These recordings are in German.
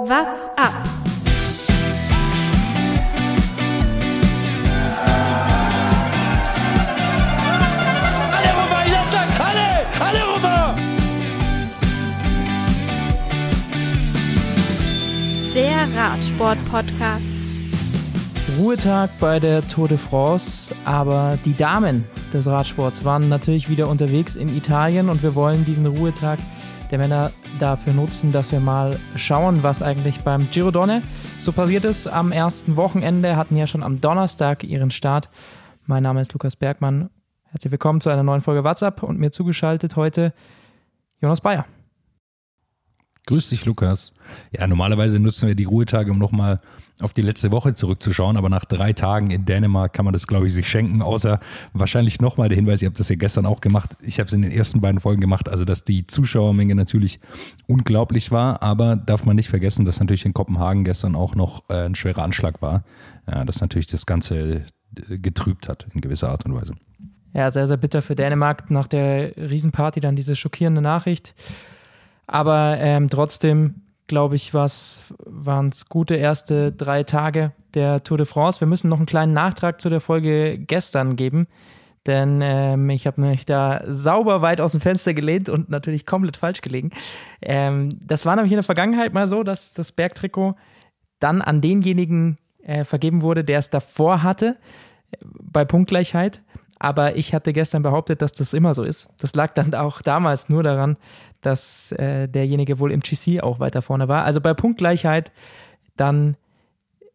What's up? Allez Romain, il attaque Allez Allez Romain Der Radsport-Podcast. Ruhetag bei der Tour de France, aber die Damen des Radsports waren natürlich wieder unterwegs in Italien und wir wollen diesen Ruhetag der Männer dafür nutzen, dass wir mal schauen, was eigentlich beim Giro Donne so passiert ist. Am ersten Wochenende hatten ja schon am Donnerstag ihren Start. Mein Name ist Lukas Bergmann. Herzlich willkommen zu einer neuen Folge WhatsApp und mir zugeschaltet heute Jonas Bayer. Grüß dich, Lukas. Ja, normalerweise nutzen wir die Ruhetage, um nochmal auf die letzte Woche zurückzuschauen, aber nach drei Tagen in Dänemark kann man das, glaube ich, sich schenken, außer wahrscheinlich nochmal der Hinweis, ihr habt das ja gestern auch gemacht, ich habe es in den ersten beiden Folgen gemacht, also dass die Zuschauermenge natürlich unglaublich war, aber darf man nicht vergessen, dass natürlich in Kopenhagen gestern auch noch äh, ein schwerer Anschlag war, ja, das natürlich das Ganze äh, getrübt hat in gewisser Art und Weise. Ja, sehr, sehr bitter für Dänemark nach der Riesenparty dann diese schockierende Nachricht. Aber ähm, trotzdem, glaube ich, waren es gute erste drei Tage der Tour de France. Wir müssen noch einen kleinen Nachtrag zu der Folge gestern geben, denn ähm, ich habe mich da sauber weit aus dem Fenster gelehnt und natürlich komplett falsch gelegen. Ähm, das war nämlich in der Vergangenheit mal so, dass das Bergtrikot dann an denjenigen äh, vergeben wurde, der es davor hatte, bei Punktgleichheit. Aber ich hatte gestern behauptet, dass das immer so ist. Das lag dann auch damals nur daran, dass äh, derjenige wohl im GC auch weiter vorne war. Also bei Punktgleichheit, dann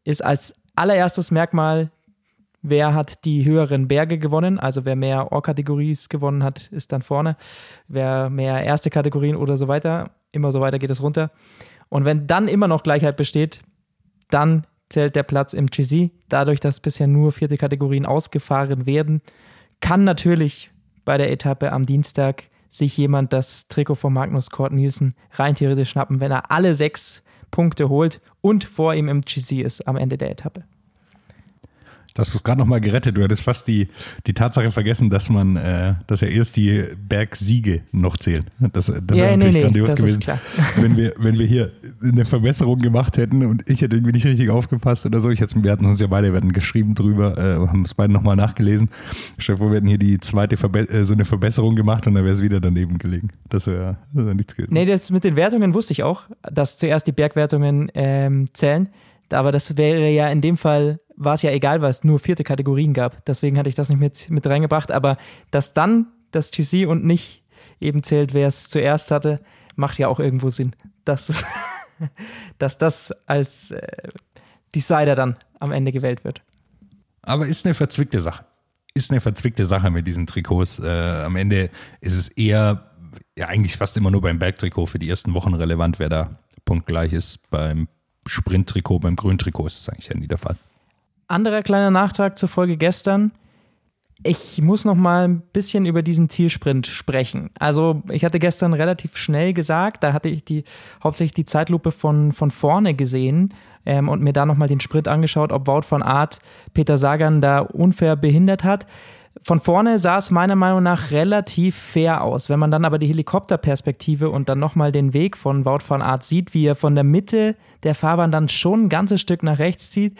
ist als allererstes Merkmal, wer hat die höheren Berge gewonnen. Also wer mehr Ohr-Kategories gewonnen hat, ist dann vorne. Wer mehr erste Kategorien oder so weiter, immer so weiter geht es runter. Und wenn dann immer noch Gleichheit besteht, dann zählt der Platz im GC. Dadurch, dass bisher nur vierte Kategorien ausgefahren werden, kann natürlich bei der Etappe am Dienstag sich jemand das Trikot von Magnus Kort Nielsen rein theoretisch schnappen, wenn er alle sechs Punkte holt und vor ihm im GC ist am Ende der Etappe. Das hast du es gerade nochmal gerettet. Du hattest fast die, die Tatsache vergessen, dass man, äh, dass ja erst die Bergsiege noch zählen. Das, das ja, wäre nee, natürlich nee, grandios das gewesen. Ist. Wenn wir, wenn wir hier eine Verbesserung gemacht hätten und ich hätte irgendwie nicht richtig aufgepasst oder so. Ich hätte, wir hatten uns ja beide, wir hatten geschrieben drüber, äh, haben es beide nochmal nachgelesen. Stell dir vor, wir hätten hier die zweite Verbe äh, so eine Verbesserung gemacht und dann wäre es wieder daneben gelegen. Das wäre wär nichts gewesen. Nee, das mit den Wertungen wusste ich auch, dass zuerst die Bergwertungen ähm, zählen. Aber das wäre ja in dem Fall, war es ja egal, weil es nur vierte Kategorien gab. Deswegen hatte ich das nicht mit, mit reingebracht. Aber dass dann das GC und nicht eben zählt, wer es zuerst hatte, macht ja auch irgendwo Sinn. Dass, dass das als äh, Decider dann am Ende gewählt wird. Aber ist eine verzwickte Sache. Ist eine verzwickte Sache mit diesen Trikots. Äh, am Ende ist es eher, ja, eigentlich fast immer nur beim Bergtrikot für die ersten Wochen relevant, wer da punktgleich ist. Beim Sprinttrikot, beim Grüntrikot ist das eigentlich ja nie der Fall. Anderer kleiner Nachtrag zur Folge gestern. Ich muss noch mal ein bisschen über diesen Zielsprint sprechen. Also ich hatte gestern relativ schnell gesagt, da hatte ich die hauptsächlich die Zeitlupe von, von vorne gesehen ähm, und mir da noch mal den Sprint angeschaut, ob Wout von Art Peter Sagan da unfair behindert hat. Von vorne sah es meiner Meinung nach relativ fair aus. Wenn man dann aber die Helikopterperspektive und dann nochmal den Weg von Wout van Aert sieht, wie er von der Mitte der Fahrbahn dann schon ein ganzes Stück nach rechts zieht,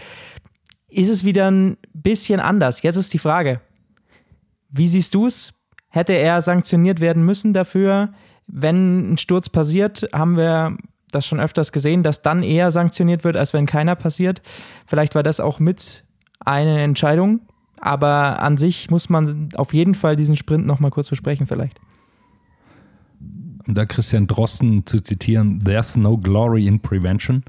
ist es wieder ein bisschen anders. Jetzt ist die Frage, wie siehst du es? Hätte er sanktioniert werden müssen dafür? Wenn ein Sturz passiert, haben wir das schon öfters gesehen, dass dann eher sanktioniert wird, als wenn keiner passiert. Vielleicht war das auch mit eine Entscheidung, aber an sich muss man auf jeden Fall diesen Sprint noch mal kurz besprechen vielleicht. Da Christian Drosten zu zitieren, there's no glory in prevention.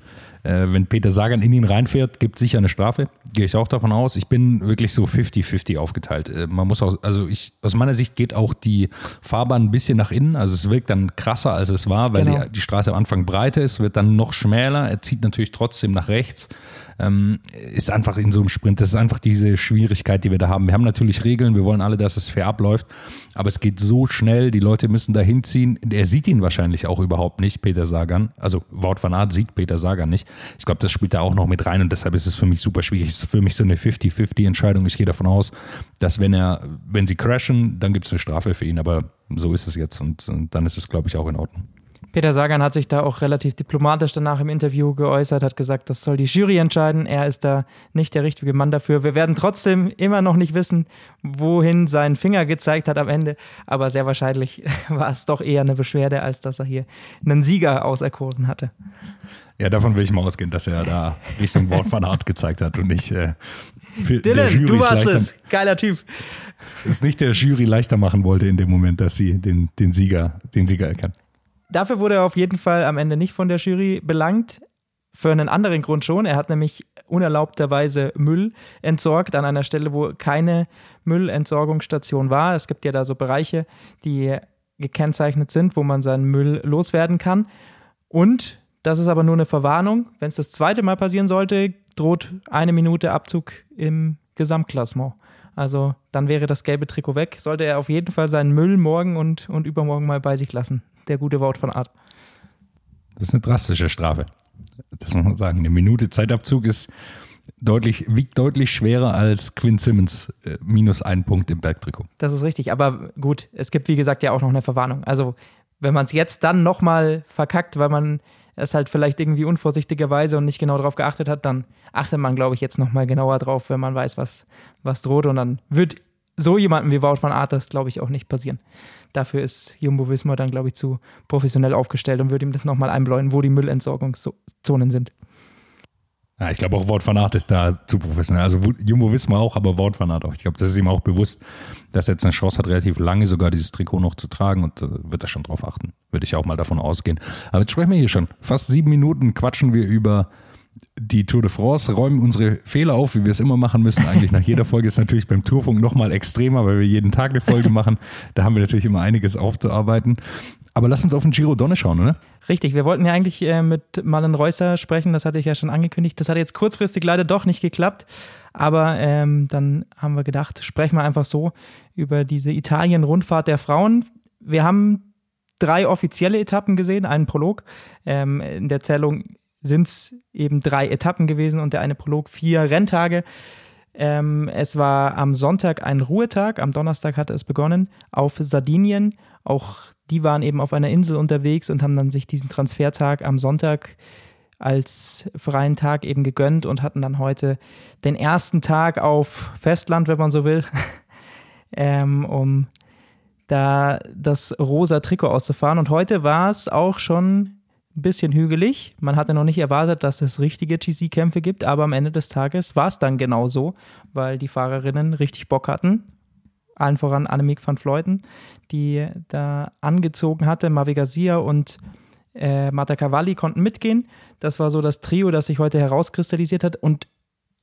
Äh, wenn Peter Sagan in ihn reinfährt, gibt es sicher eine Strafe. Gehe ich auch davon aus. Ich bin wirklich so 50-50 aufgeteilt. Äh, man muss auch, also ich, aus meiner Sicht geht auch die Fahrbahn ein bisschen nach innen. Also es wirkt dann krasser, als es war, weil Genau. die, die Straße am Anfang breiter ist, wird dann noch schmäler. Er zieht natürlich trotzdem nach rechts. Ähm, ist einfach in so einem Sprint. Das ist einfach diese Schwierigkeit, die wir da haben. Wir haben natürlich Regeln. Wir wollen alle, dass es fair abläuft. Aber es geht so schnell. Die Leute müssen da hinziehen. Er sieht ihn wahrscheinlich auch überhaupt nicht, Peter Sagan. Also Wout van Aert sieht Peter Sagan nicht. Ich glaube, das spielt da auch noch mit rein und deshalb ist es für mich super schwierig. Es ist für mich so eine 50-50-Entscheidung. Ich gehe davon aus, dass wenn er, wenn sie crashen, dann gibt es eine Strafe für ihn. Aber so ist es jetzt und, und dann ist es, glaube ich, auch in Ordnung. Peter Sagan hat sich da auch relativ diplomatisch danach im Interview geäußert, hat gesagt, das soll die Jury entscheiden. Er ist da nicht der richtige Mann dafür. Wir werden trotzdem immer noch nicht wissen, wohin sein Finger gezeigt hat am Ende. Aber sehr wahrscheinlich war es doch eher eine Beschwerde, als dass er hier einen Sieger auserkoren hatte. Ja, davon will ich mal ausgehen, dass er da Richtung Wort von Art gezeigt hat und nicht äh, für Dylan, der Jury du warst es. Geiler Typ. Es nicht der Jury leichter machen wollte in dem Moment, dass sie den, den Sieger, den Sieger erkannt. Dafür wurde er auf jeden Fall am Ende nicht von der Jury belangt. Für einen anderen Grund schon. Er hat nämlich unerlaubterweise Müll entsorgt an einer Stelle, wo keine Müllentsorgungsstation war. Es gibt ja da so Bereiche, die gekennzeichnet sind, wo man seinen Müll loswerden kann. Und das ist aber nur eine Verwarnung. Wenn es das zweite Mal passieren sollte, droht eine Minute Abzug im Gesamtklassement. Also dann wäre das gelbe Trikot weg. Sollte er auf jeden Fall seinen Müll morgen und, und übermorgen mal bei sich lassen. Der gute Wort von Art. Das ist eine drastische Strafe. Das muss man sagen. Eine Minute Zeitabzug ist deutlich, wiegt deutlich schwerer als Quinn Simmons äh, minus ein Punkt im Bergtrikot. Das ist richtig. Aber gut, es gibt wie gesagt ja auch noch eine Verwarnung. Also wenn man es jetzt dann nochmal verkackt, weil man es halt vielleicht irgendwie unvorsichtigerweise und nicht genau darauf geachtet hat, dann achtet man, glaube ich, jetzt nochmal genauer drauf, wenn man weiß, was, was droht. Und dann wird so jemandem wie Wout van Aert das, glaube ich, auch nicht passieren. Dafür ist Jumbo Wismar dann, glaube ich, zu professionell aufgestellt und würde ihm das nochmal einbläuen, wo die Müllentsorgungszonen sind. Ja, ich glaube auch Wort van Aert ist da zu professionell. Also Jumbo Wismar auch, aber Wort van Aert auch. Ich glaube, das ist ihm auch bewusst, dass er jetzt eine Chance hat, relativ lange sogar dieses Trikot noch zu tragen und äh, wird er schon drauf achten. Würde ich auch mal davon ausgehen. Aber jetzt sprechen wir hier schon. Fast sieben Minuten quatschen wir über die Tour de France, räumen unsere Fehler auf, wie wir es immer machen müssen. Eigentlich nach jeder Folge ist natürlich beim Tourfunk nochmal extremer, weil wir jeden Tag eine Folge machen. Da haben wir natürlich immer einiges aufzuarbeiten. Aber lass uns auf den Giro Donne schauen, oder? Richtig, wir wollten ja eigentlich äh, mit Marlen Reusser sprechen, das hatte ich ja schon angekündigt. Das hat jetzt kurzfristig leider doch nicht geklappt. Aber ähm, dann haben wir gedacht, sprechen wir einfach so über diese Italien-Rundfahrt der Frauen. Wir haben drei offizielle Etappen gesehen, einen Prolog. Ähm, in der Zählung sind es eben drei Etappen gewesen und der eine Prolog vier Renntage. Ähm, es war am Sonntag ein Ruhetag, am Donnerstag hatte es begonnen auf Sardinien. Auch die waren eben auf einer Insel unterwegs und haben dann sich diesen Transfertag am Sonntag als freien Tag eben gegönnt und hatten dann heute den ersten Tag auf Festland, wenn man so will, ähm, um da das rosa Trikot auszufahren. Und heute war es auch schon ein bisschen hügelig. Man hatte noch nicht erwartet, dass es richtige GC-Kämpfe gibt, aber am Ende des Tages war es dann genau so, weil die Fahrerinnen richtig Bock hatten allen voran Annemiek van Fleuten, die da angezogen hatte. Mavi Garcia und äh, Marta Cavalli konnten mitgehen. Das war so das Trio, das sich heute herauskristallisiert hat und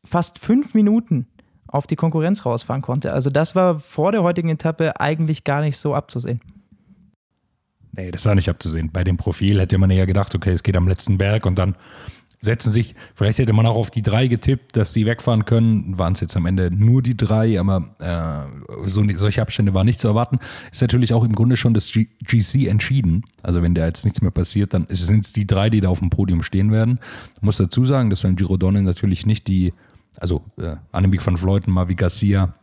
fast fünf Minuten auf die Konkurrenz rausfahren konnte. Also das war vor der heutigen Etappe eigentlich gar nicht so abzusehen. Nee, das war nicht abzusehen. Bei dem Profil hätte man eher gedacht, okay, es geht am letzten Berg und dann setzen sich, vielleicht hätte man auch auf die drei getippt, dass die wegfahren können, waren es jetzt am Ende nur die drei, aber äh, so, solche Abstände waren nicht zu erwarten. Ist natürlich auch im Grunde schon das G GC entschieden. Also wenn da jetzt nichts mehr passiert, dann sind es die drei, die da auf dem Podium stehen werden. Ich muss dazu sagen, dass beim Giro Donne natürlich nicht die, also äh, Annemiek van Vleuten, Mavi Garcia,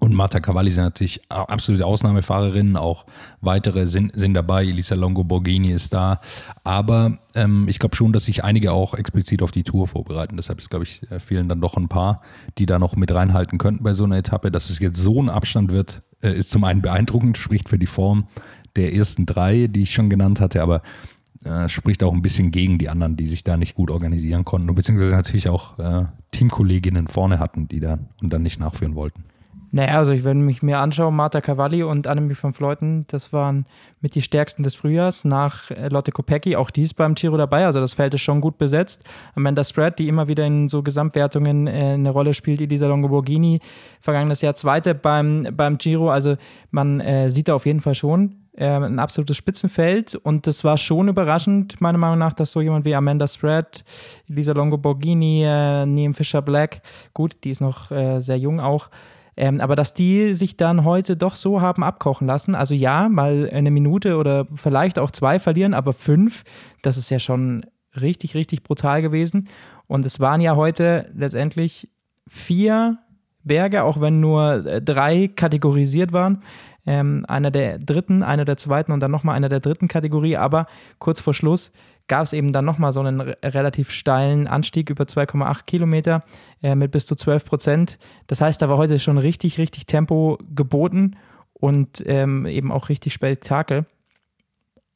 und Marta Cavalli sind natürlich absolute Ausnahmefahrerinnen, auch weitere sind, sind dabei. Elisa Longo Borghini ist da. Aber ähm, ich glaube schon, dass sich einige auch explizit auf die Tour vorbereiten. Deshalb ist, glaube ich, äh, fehlen dann doch ein paar, die da noch mit reinhalten könnten bei so einer Etappe. Dass es jetzt so ein Abstand wird, äh, ist zum einen beeindruckend, spricht für die Form der ersten drei, die ich schon genannt hatte, aber äh, spricht auch ein bisschen gegen die anderen, die sich da nicht gut organisieren konnten beziehungsweise natürlich auch äh, Teamkolleginnen vorne hatten, die da und dann nicht nachführen wollten. Naja, also ich, wenn mich mir anschaue, Marta Cavalli und Annemiek van Fleuten, das waren mit die stärksten des Frühjahrs nach äh, Lotte Kopecki, auch die ist beim Giro dabei, also das Feld ist schon gut besetzt. Amanda Spread, die immer wieder in so Gesamtwertungen äh, eine Rolle spielt, Elisa Longoborghini, vergangenes Jahr Zweite beim, beim Giro, also man äh, sieht da auf jeden Fall schon äh, ein absolutes Spitzenfeld. Und das war schon überraschend, meiner Meinung nach, dass so jemand wie Amanda Spread, Elisa Longoborghini, äh, Neem Fischer Black, gut, die ist noch äh, sehr jung auch, ähm, aber dass die sich dann heute doch so haben abkochen lassen, also ja, mal eine Minute oder vielleicht auch zwei verlieren, aber fünf, das ist ja schon richtig, richtig brutal gewesen. Und es waren ja heute letztendlich vier Berge, auch wenn nur äh, drei kategorisiert waren. Ähm, einer der dritten, einer der zweiten und dann nochmal einer der dritten Kategorie. Aber kurz vor Schluss gab es eben dann nochmal so einen relativ steilen Anstieg über 2,8 Kilometer äh, mit bis zu 12 Prozent. Das heißt, da war heute schon richtig, richtig Tempo geboten und ähm, eben auch richtig Spektakel.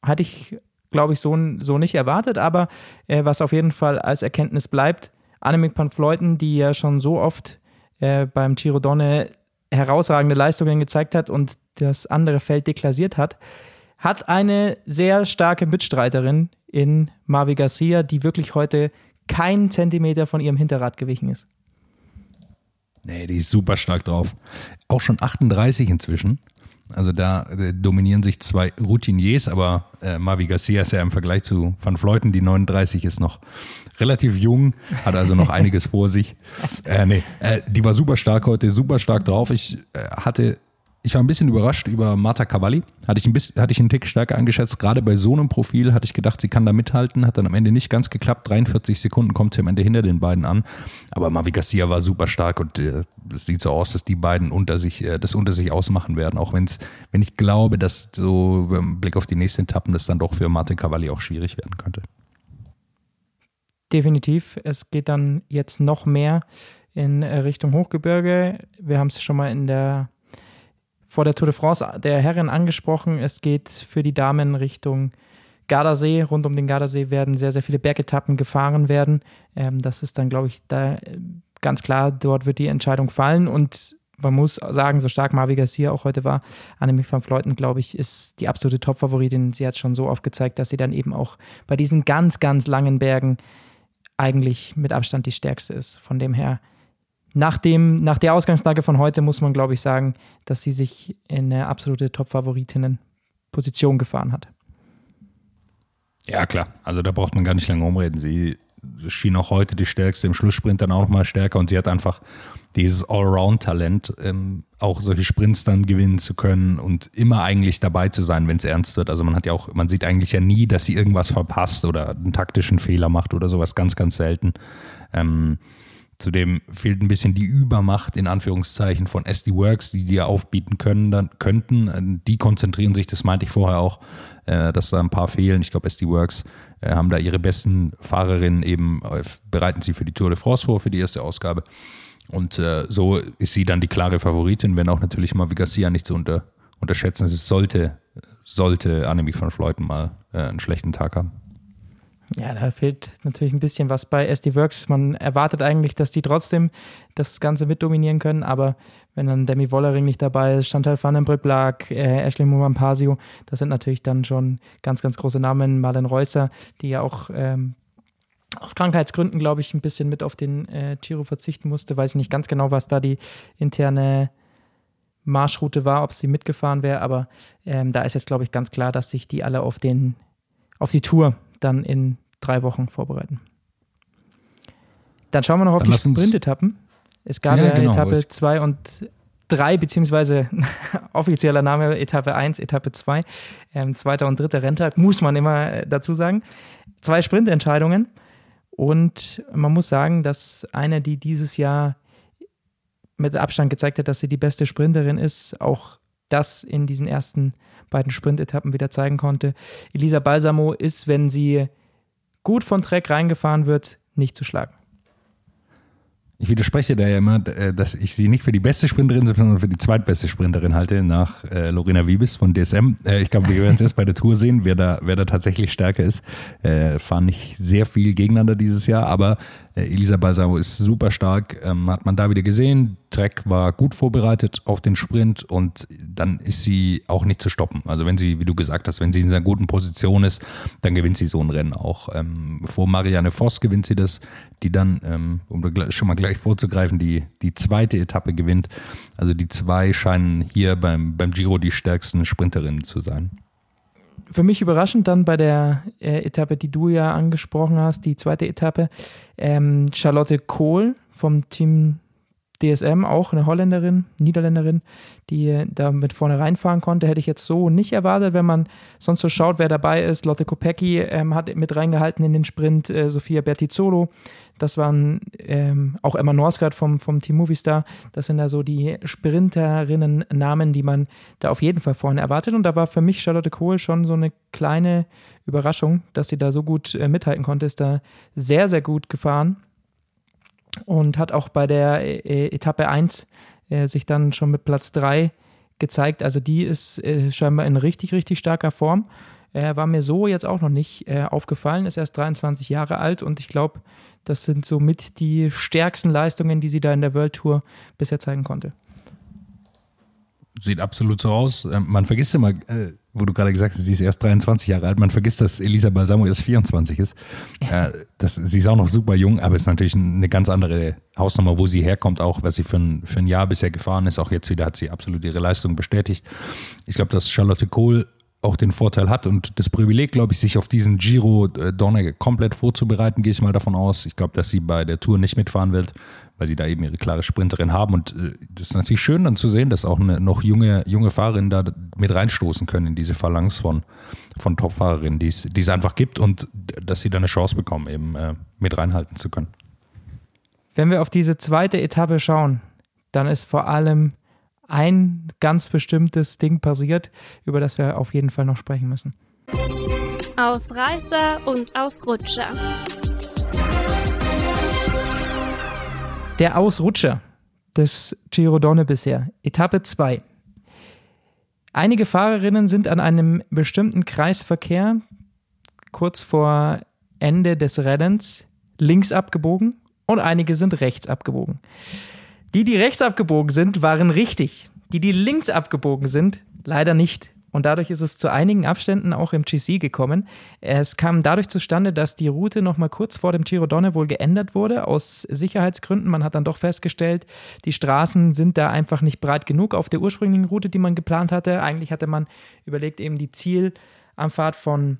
Hatte ich, glaube ich, so, so nicht erwartet, aber äh, was auf jeden Fall als Erkenntnis bleibt, Annemiek van Vleuten, die ja schon so oft äh, beim Giro Donne herausragende Leistungen gezeigt hat und das andere Feld deklassiert hat, hat eine sehr starke Mitstreiterin in Marvi Garcia, die wirklich heute keinen Zentimeter von ihrem Hinterrad gewichen ist. Nee, die ist super stark drauf. Auch schon 38 inzwischen. Also da äh, dominieren sich zwei Routiniers, aber äh, Mavi Garcia ist ja im Vergleich zu Van Fleuten, die 39 ist noch relativ jung, hat also noch einiges vor sich. Äh, nee, äh, die war super stark heute, super stark drauf. Ich äh, hatte ich war ein bisschen überrascht über Marta Cavalli. Hatte ich ein bisschen, hatte ich einen Tick stärker eingeschätzt. Gerade bei so einem Profil hatte ich gedacht, sie kann da mithalten. Hat dann am Ende nicht ganz geklappt. 43 Sekunden kommt sie am Ende hinter den beiden an. Aber Mavi Garcia war super stark und äh, es sieht so aus, dass die beiden unter sich, äh, das unter sich ausmachen werden. Auch wenn's, wenn ich glaube, dass so im Blick auf die nächsten Etappen das dann doch für Martin Cavalli auch schwierig werden könnte. Definitiv. Es geht dann jetzt noch mehr in Richtung Hochgebirge. Wir haben es schon mal in der vor der Tour de France der Herren angesprochen. Es geht für die Damen Richtung Gardasee. Rund um den Gardasee werden sehr, sehr viele Bergetappen gefahren werden. Ähm, das ist dann, glaube ich, da äh, ganz klar, dort wird die Entscheidung fallen. Und man muss sagen, so stark Marvi Garcia auch heute war, Annemiek van Fleuten, glaube ich, ist die absolute Top-Favoritin. Sie hat schon so oft gezeigt, dass sie dann eben auch bei diesen ganz, ganz langen Bergen eigentlich mit Abstand die stärkste ist. Von dem her nach, dem, nach der Ausgangslage von heute muss man, glaube ich, sagen, dass sie sich in eine absolute Top-Favoritinnen-Position gefahren hat. Ja, klar. Also da braucht man gar nicht lange umreden. Sie schien auch heute die stärkste, im Schlusssprint dann auch noch mal stärker und sie hat einfach dieses Allround-Talent, ähm, auch solche Sprints dann gewinnen zu können und immer eigentlich dabei zu sein, wenn es ernst wird. Also man hat ja auch, man sieht eigentlich ja nie, dass sie irgendwas verpasst oder einen taktischen Fehler macht oder sowas, ganz, ganz selten. Ähm, Zudem fehlt ein bisschen die Übermacht in Anführungszeichen von SD Works, die dir aufbieten können, dann könnten. Die konzentrieren sich, das meinte ich vorher auch, äh, dass da ein paar fehlen. Ich glaube, SD Works äh, haben da ihre besten Fahrerinnen eben, äh, bereiten sie für die Tour de France vor, für die erste Ausgabe. Und so ist sie dann die klare Favoritin, wenn auch natürlich mal wie Garcia nicht zu unter, unterschätzen. Es sollte, sollte Annemiek van Fleuten mal einen schlechten Tag haben. Ja, da fehlt natürlich ein bisschen was bei SD Works. Man erwartet eigentlich, dass die trotzdem das Ganze mitdominieren können, aber wenn dann Demi Wollering nicht dabei ist, Chantal van den Blag, äh, Ashley Mumampasio, das sind natürlich dann schon ganz, ganz große Namen. Marlen Reusser, die ja auch ähm, aus Krankheitsgründen, glaube ich, ein bisschen mit auf den äh, Giro verzichten musste. Weiß ich nicht ganz genau, was da die interne Marschroute war, ob sie mitgefahren wäre, aber ähm, da ist jetzt, glaube ich, ganz klar, dass sich die alle auf den auf die Tour dann in drei Wochen vorbereiten. Dann schauen wir noch auf dann die Sprint-Etappen. Es gab ja, ja genau, Etappe 2 und 3, beziehungsweise offizieller Name Etappe 1, Etappe 2, ähm, zweiter und dritter Renntag, muss man immer äh, dazu sagen. Zwei Sprintentscheidungen und man muss sagen, dass eine, die dieses Jahr mit Abstand gezeigt hat, dass sie die beste Sprinterin ist, auch das in diesen ersten beiden Sprintetappen wieder zeigen konnte. Elisa Balsamo ist, wenn sie gut von Track reingefahren wird, nicht zu schlagen. Ich widerspreche da ja immer, äh, dass ich sie nicht für die beste Sprinterin, sondern für die zweitbeste Sprinterin halte, nach äh, Lorena Wiebes von DSM. Äh, ich glaube, wir werden es erst bei der Tour sehen, wer da, wer da tatsächlich stärker ist. Äh, fahren nicht sehr viel gegeneinander dieses Jahr, aber Elisa Balsamo ist super stark, ähm, hat man da wieder gesehen. Trek war gut vorbereitet auf den Sprint und dann ist sie auch nicht zu stoppen. Also wenn sie, wie du gesagt hast, wenn sie in einer guten Position ist, dann gewinnt sie so ein Rennen auch. Ähm, vor Marianne Voss gewinnt sie das, die dann, ähm, um schon mal gleich vorzugreifen, die, die zweite Etappe gewinnt. Also die zwei scheinen hier beim, beim Giro die stärksten Sprinterinnen zu sein für mich überraschend dann bei der äh, Etappe, die du ja angesprochen hast, die zweite Etappe, ähm, Charlotte Kohl vom Team DSM, auch eine Holländerin, Niederländerin, die da mit vorne reinfahren konnte. Hätte ich jetzt so nicht erwartet, wenn man sonst so schaut, wer dabei ist. Lotte Kopecki ähm, hat mit reingehalten in den Sprint, äh, Sophia Bertizzolo. Das waren ähm, auch Emma Norsgaard vom, vom Team Movistar. Das sind da so die Sprinterinnen-Namen, die man da auf jeden Fall vorne erwartet. Und da war für mich Charlotte Kohl schon so eine kleine Überraschung, dass sie da so gut äh, mithalten konnte. Ist da sehr, sehr gut gefahren und hat auch bei der äh, Etappe 1 äh, sich dann schon mit Platz 3 gezeigt. Also die ist äh, scheinbar in richtig, richtig starker Form. Äh, war mir so jetzt auch noch nicht äh, aufgefallen, ist erst 23 Jahre alt und ich glaube, das sind somit die stärksten Leistungen, die sie da in der World Tour bisher zeigen konnte. Sieht absolut so aus. Ähm, man vergisst immer, äh, wo du gerade gesagt hast, sie ist erst 23 Jahre alt, man vergisst, dass Elisa Balsamo erst 24 ist. Äh, das, sie ist auch noch super jung, aber ist natürlich eine ganz andere Hausnummer, wo sie herkommt, auch was sie für ein, für ein Jahr bisher gefahren ist. Auch jetzt wieder hat sie absolut ihre Leistung bestätigt. Ich glaube, dass Charlotte Kohl auch den Vorteil hat und das Privileg, glaube ich, sich auf diesen Giro äh, Donner komplett vorzubereiten, gehe ich mal davon aus. Ich glaube, dass sie bei der Tour nicht mitfahren wird, weil sie da eben ihre klare Sprinterin haben. Und äh, das ist natürlich schön dann zu sehen, dass auch eine noch junge, junge Fahrerinnen da mit reinstoßen können in diese Phalanx von, von Top-Fahrerinnen, die es einfach gibt und dass sie da eine Chance bekommen, eben äh, mit reinhalten zu können. Wenn wir auf diese zweite Etappe schauen, dann ist vor allem ein ganz bestimmtes Ding passiert, über das wir auf jeden Fall noch sprechen müssen. Ausreißer und Ausrutscher. Der Ausrutscher des Giro Donne bisher. Etappe 2. Einige Fahrerinnen sind an einem bestimmten Kreisverkehr kurz vor Ende des Rennens links abgebogen und einige sind rechts abgebogen. Die, die rechts abgebogen sind, waren richtig. Die, die links abgebogen sind, leider nicht. Und dadurch ist es zu einigen Abständen auch im GC gekommen. Es kam dadurch zustande, dass die Route noch mal kurz vor dem Giro Donne wohl geändert wurde, aus Sicherheitsgründen. Man hat dann doch festgestellt, die Straßen sind da einfach nicht breit genug auf der ursprünglichen Route, die man geplant hatte. Eigentlich hatte man überlegt, eben die Zielanfahrt von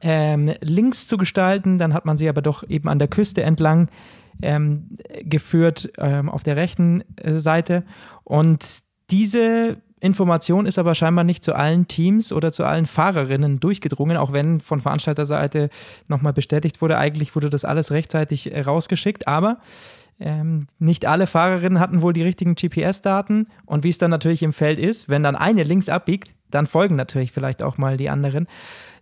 ähm, links zu gestalten. Dann hat man sie aber doch eben an der Küste entlang ähm, geführt ähm, auf der rechten äh, Seite. Und diese Information ist aber scheinbar nicht zu allen Teams oder zu allen Fahrerinnen durchgedrungen, auch wenn von Veranstalterseite nochmal bestätigt wurde, eigentlich wurde das alles rechtzeitig äh, rausgeschickt, aber ähm, nicht alle Fahrerinnen hatten wohl die richtigen GPS-Daten und wie es dann natürlich im Feld ist, wenn dann eine links abbiegt, dann folgen natürlich vielleicht auch mal die anderen.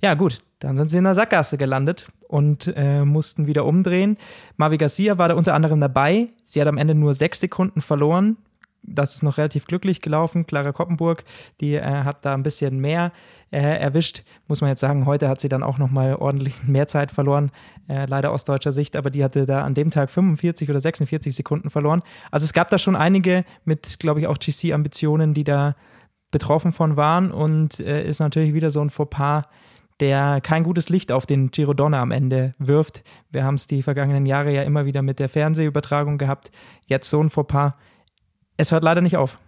Ja gut, dann sind sie in der Sackgasse gelandet und äh, mussten wieder umdrehen. Mavi Garcia war da unter anderem dabei. Sie hat am Ende nur sechs Sekunden verloren. Das ist noch relativ glücklich gelaufen. Clara Koppenburg, die äh, hat da ein bisschen mehr äh, erwischt. Muss man jetzt sagen, heute hat sie dann auch noch mal ordentlich mehr Zeit verloren, äh, leider aus deutscher Sicht. Aber die hatte da an dem Tag 45 oder 46 Sekunden verloren. Also es gab da schon einige mit, glaube ich, auch GC-Ambitionen, die da betroffen von waren und äh, ist natürlich wieder so ein Fauxpas, der kein gutes Licht auf den Giro Donner am Ende wirft. Wir haben es die vergangenen Jahre ja immer wieder mit der Fernsehübertragung gehabt. Jetzt so ein Fauxpas. Es hört leider nicht auf.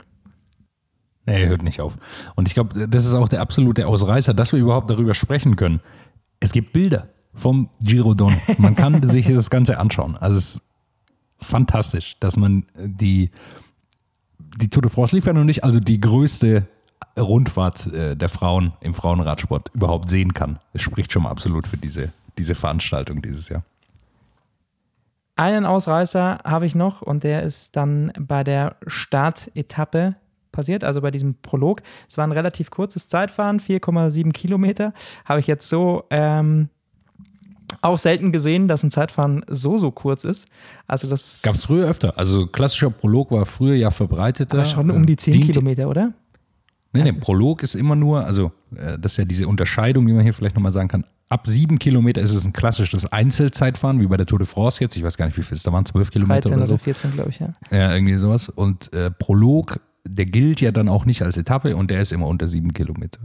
Nee, hört nicht auf. Und ich glaube, das ist auch der absolute Ausreißer, dass wir überhaupt darüber sprechen können. Es gibt Bilder vom Giro Don. Man kann sich das Ganze anschauen. Also es ist fantastisch, dass man die, die Tour de France liefert und nicht also die größte Rundfahrt äh, der Frauen im Frauenradsport überhaupt sehen kann. Es spricht schon mal absolut für diese, diese Veranstaltung dieses Jahr. Einen Ausreißer habe ich noch und der ist dann bei der Startetappe passiert, also bei diesem Prolog. Es war ein relativ kurzes Zeitfahren, 4,7 Kilometer. Habe ich jetzt so ähm, auch selten gesehen, dass ein Zeitfahren so, so kurz ist. Also das gab es früher öfter. Also klassischer Prolog war früher ja verbreiteter. Aber schon um die 10 Kilometer, oder? Nee, nee, Prolog ist immer nur, also äh, das ist ja diese Unterscheidung, die man hier vielleicht nochmal sagen kann. Ab sieben Kilometer ist es ein klassisches Einzelzeitfahren, wie bei der Tour de France jetzt. Ich weiß gar nicht, wie viel es da waren, zwölf Kilometer 13 oder so. 14, glaube ich, ja. Ja, irgendwie sowas. Und äh, Prolog, der gilt ja dann auch nicht als Etappe und der ist immer unter sieben Kilometer.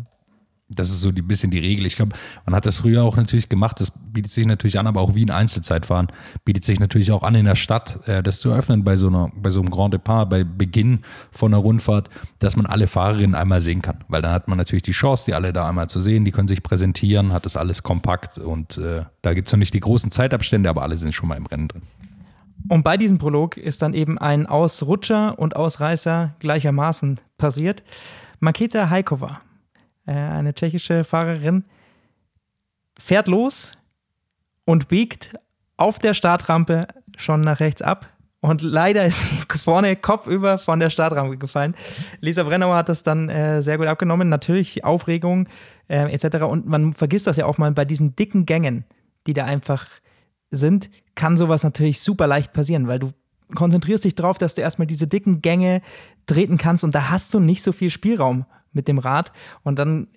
Das ist so ein bisschen die Regel. Ich glaube, man hat das früher auch natürlich gemacht. Das bietet sich natürlich an, aber auch wie ein Einzelzeitfahren bietet sich natürlich auch an, in der Stadt äh, das zu öffnen bei so, einer, bei so einem Grand Depart, bei Beginn von einer Rundfahrt, dass man alle Fahrerinnen einmal sehen kann. Weil dann hat man natürlich die Chance, die alle da einmal zu sehen. Die können sich präsentieren, hat das alles kompakt und äh, da gibt es noch nicht die großen Zeitabstände, aber alle sind schon mal im Rennen drin. Und bei diesem Prolog ist dann eben ein Ausrutscher und Ausreißer gleichermaßen passiert. Maketa Hajkova, äh, eine tschechische Fahrerin, fährt los und biegt auf der Startrampe schon nach rechts ab. Und leider ist sie vorne kopfüber von der Startrampe gefallen. Lisa Brennauer hat das dann äh, sehr gut abgenommen. Natürlich die Aufregung äh, etc. Und man vergisst das ja auch mal bei diesen dicken Gängen, die da einfach sind, kann sowas natürlich super leicht passieren, weil du konzentrierst dich darauf, dass du erstmal diese dicken Gänge treten kannst und da hast du nicht so viel Spielraum mit dem Rad und dann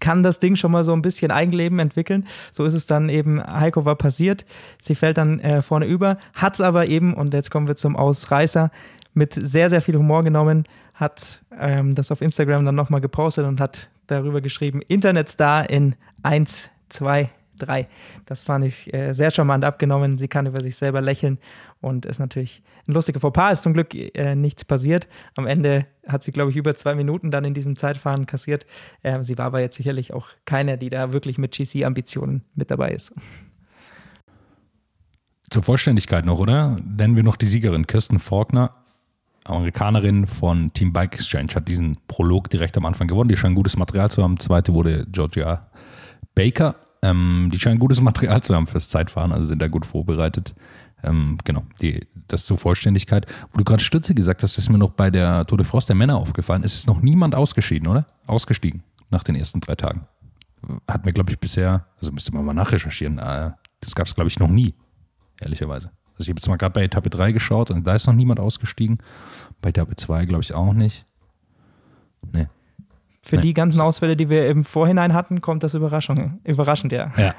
kann das Ding schon mal so ein bisschen Eigenleben entwickeln. So ist es dann eben Heiko war passiert. Sie fällt dann äh, vorne über, hat es aber eben, und jetzt kommen wir zum Ausreißer, mit sehr, sehr viel Humor genommen, hat ähm, das auf Instagram dann nochmal gepostet und hat darüber geschrieben, Internetstar in 1, 2, drei. Das fand ich äh, sehr charmant abgenommen. Sie kann über sich selber lächeln und ist natürlich ein lustiger Fauxpas. Ist zum Glück äh, nichts passiert. Am Ende hat sie, glaube ich, über zwei Minuten dann in diesem Zeitfahren kassiert. Äh, sie war aber jetzt sicherlich auch keiner, die da wirklich mit GC-Ambitionen mit dabei ist. Zur Vollständigkeit noch, oder? Nennen wir noch die Siegerin, Kirsten Faulkner. Amerikanerin von Team Bike Exchange hat diesen Prolog direkt am Anfang gewonnen. Die scheint gutes Material zu haben. Zweite wurde Georgia Baker. Ähm, die scheinen gutes Material zu haben fürs Zeitfahren, also sind da gut vorbereitet. Ähm, genau, die, das zur Vollständigkeit. Wo du gerade Stütze gesagt hast, ist mir noch bei der Tour de France der Männer aufgefallen. Es ist noch niemand ausgeschieden, oder? Ausgestiegen nach den ersten drei Tagen. Hat mir, glaube ich, bisher, also müsste man mal nachrecherchieren, äh, das gab es, glaube ich, noch nie, ehrlicherweise. Also ich habe jetzt mal gerade bei Etappe 3 geschaut und da ist noch niemand ausgestiegen. Bei Etappe 2 glaube ich auch nicht. Nee, für nee. die ganzen Ausfälle, die wir im Vorhinein hatten, kommt das Überraschung, überraschend, ja. ja.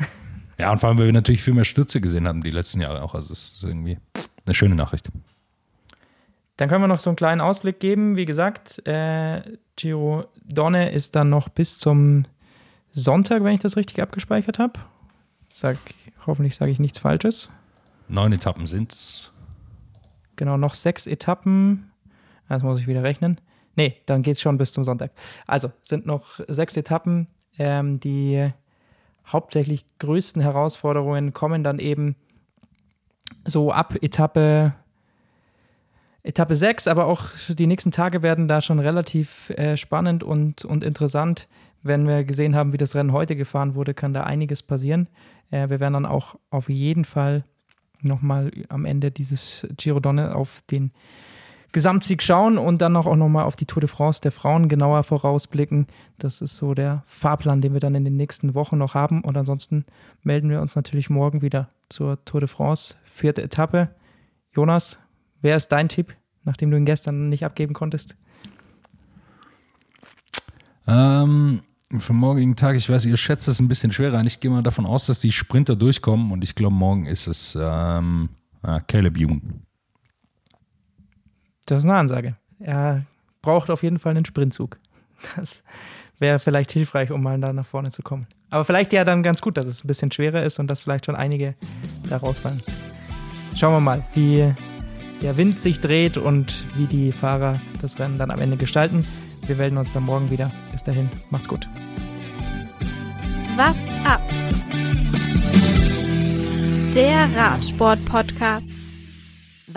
Ja, und vor allem, weil wir natürlich viel mehr Stütze gesehen haben die letzten Jahre auch. Also es ist irgendwie eine schöne Nachricht. Dann können wir noch so einen kleinen Ausblick geben. Wie gesagt, äh, Giro Donne ist dann noch bis zum Sonntag, wenn ich das richtig abgespeichert habe. Sag, hoffentlich sage ich nichts Falsches. Neun Etappen sind es. Genau, noch sechs Etappen. Das muss ich wieder rechnen. Nee, dann geht es schon bis zum Sonntag. Also sind noch sechs Etappen. Ähm, die hauptsächlich größten Herausforderungen kommen dann eben so ab Etappe, Etappe 6, aber auch die nächsten Tage werden da schon relativ äh, spannend und, und interessant. Wenn wir gesehen haben, wie das Rennen heute gefahren wurde, kann da einiges passieren. Äh, wir werden dann auch auf jeden Fall nochmal am Ende dieses Giro Donne auf den Gesamtsieg schauen und dann auch nochmal auf die Tour de France der Frauen genauer vorausblicken. Das ist so der Fahrplan, den wir dann in den nächsten Wochen noch haben. Und ansonsten melden wir uns natürlich morgen wieder zur Tour de France, vierte Etappe. Jonas, wer ist dein Tipp, nachdem du ihn gestern nicht abgeben konntest? Ähm, für morgigen Tag, ich weiß, ihr schätzt es ein bisschen schwerer Ich gehe mal davon aus, dass die Sprinter durchkommen und ich glaube, morgen ist es ähm, äh, Caleb Jung. Das ist eine Ansage. Er braucht auf jeden Fall einen Sprintzug. Das wäre vielleicht hilfreich, um mal da nach vorne zu kommen. Aber vielleicht ja dann ganz gut, dass es ein bisschen schwerer ist und dass vielleicht schon einige da rausfallen. Schauen wir mal, wie der Wind sich dreht und wie die Fahrer das Rennen dann am Ende gestalten. Wir melden uns dann morgen wieder. Bis dahin, macht's gut. What's up? Der Radsport-Podcast.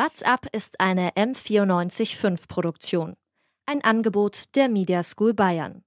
WhatsApp ist eine M945 Produktion. Ein Angebot der Media School Bayern.